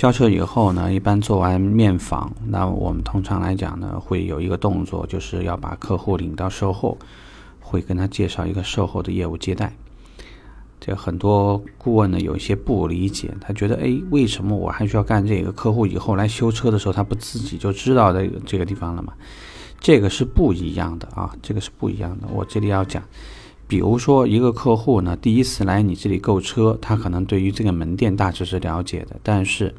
交车以后呢，一般做完面访，那我们通常来讲呢，会有一个动作，就是要把客户领到售后，会跟他介绍一个售后的业务接待。这很多顾问呢有一些不理解，他觉得，哎，为什么我还需要干这个？客户以后来修车的时候，他不自己就知道这个这个地方了吗？这个是不一样的啊，这个是不一样的。我这里要讲。比如说，一个客户呢，第一次来你这里购车，他可能对于这个门店大致是了解的，但是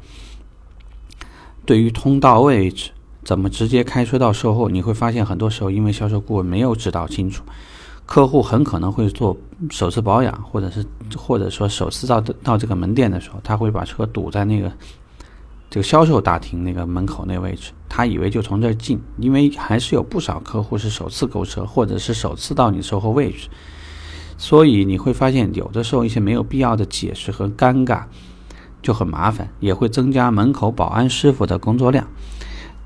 对于通道位置怎么直接开车到售后，你会发现很多时候，因为销售顾问没有指导清楚，客户很可能会做首次保养，或者是或者说首次到到这个门店的时候，他会把车堵在那个这个销售大厅那个门口那位置，他以为就从这儿进，因为还是有不少客户是首次购车，或者是首次到你售后位置。所以你会发现，有的时候一些没有必要的解释和尴尬就很麻烦，也会增加门口保安师傅的工作量。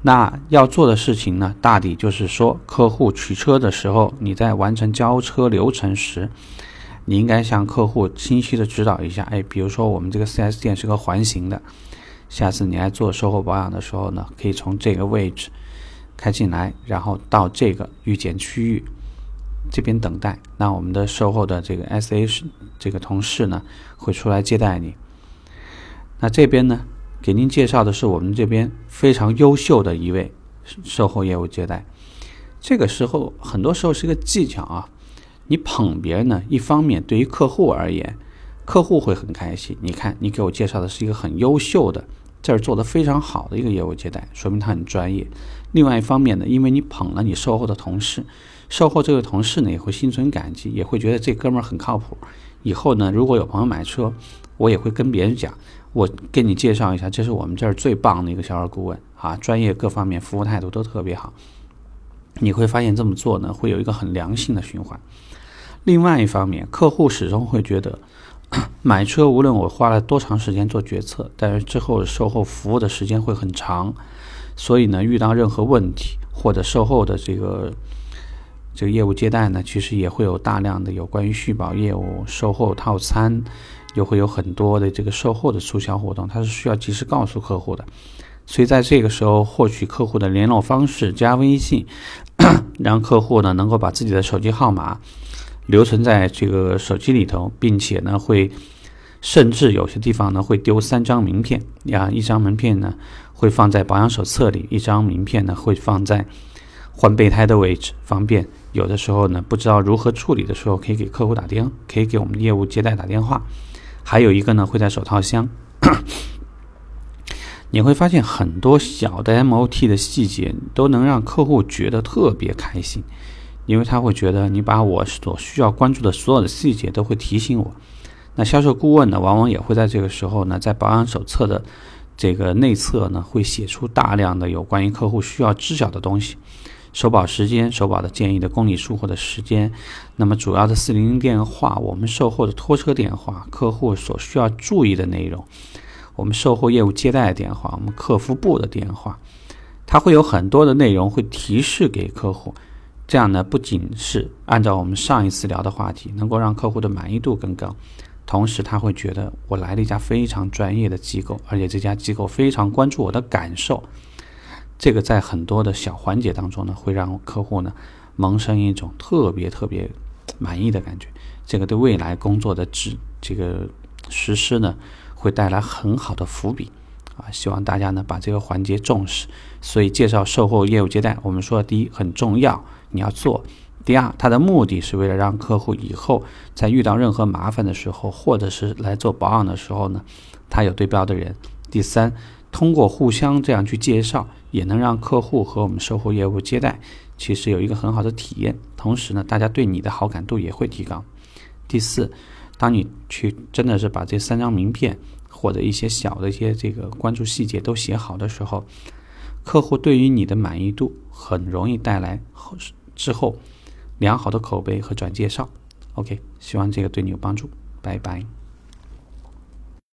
那要做的事情呢，大抵就是说，客户取车的时候，你在完成交车流程时，你应该向客户清晰的指导一下。哎，比如说我们这个 4S 店是个环形的，下次你来做售后保养的时候呢，可以从这个位置开进来，然后到这个预检区域。这边等待，那我们的售后的这个 S H 这个同事呢，会出来接待你。那这边呢，给您介绍的是我们这边非常优秀的一位售后业务接待。这个时候，很多时候是个技巧啊。你捧别人呢，一方面对于客户而言，客户会很开心。你看，你给我介绍的是一个很优秀的，这儿做的非常好的一个业务接待，说明他很专业。另外一方面呢，因为你捧了你售后的同事。售后这位同事呢也会心存感激，也会觉得这哥们儿很靠谱。以后呢，如果有朋友买车，我也会跟别人讲，我给你介绍一下，这是我们这儿最棒的一个销售顾问啊，专业各方面服务态度都特别好。你会发现这么做呢，会有一个很良性的循环。另外一方面，客户始终会觉得，买车无论我花了多长时间做决策，但是之后售后服务的时间会很长，所以呢，遇到任何问题或者售后的这个。这个业务接待呢，其实也会有大量的有关于续保业务、售后套餐，又会有很多的这个售后的促销活动，它是需要及时告诉客户的。所以在这个时候，获取客户的联络方式，加微信，让客户呢能够把自己的手机号码留存在这个手机里头，并且呢会，甚至有些地方呢会丢三张名片呀，一张名片呢会放在保养手册里，一张名片呢会放在换备胎的位置，方便。有的时候呢，不知道如何处理的时候，可以给客户打电，可以给我们业务接待打电话。还有一个呢，会在手套箱。你会发现很多小的 MOT 的细节都能让客户觉得特别开心，因为他会觉得你把我所需要关注的所有的细节都会提醒我。那销售顾问呢，往往也会在这个时候呢，在保养手册的这个内侧呢，会写出大量的有关于客户需要知晓的东西。首保时间、首保的建议的公里数或者时间，那么主要的四零零电话、我们售后的拖车电话、客户所需要注意的内容、我们售后业务接待的电话、我们客服部的电话，它会有很多的内容会提示给客户。这样呢，不仅是按照我们上一次聊的话题，能够让客户的满意度更高，同时他会觉得我来了一家非常专业的机构，而且这家机构非常关注我的感受。这个在很多的小环节当中呢，会让客户呢萌生一种特别特别满意的感觉。这个对未来工作的指这个实施呢，会带来很好的伏笔啊！希望大家呢把这个环节重视。所以介绍售后业务接待，我们说第一很重要，你要做；第二，它的目的是为了让客户以后在遇到任何麻烦的时候，或者是来做保养的时候呢，他有对标的人；第三。通过互相这样去介绍，也能让客户和我们售后业务接待其实有一个很好的体验。同时呢，大家对你的好感度也会提高。第四，当你去真的是把这三张名片或者一些小的一些这个关注细节都写好的时候，客户对于你的满意度很容易带来后之后良好的口碑和转介绍。OK，希望这个对你有帮助。拜拜。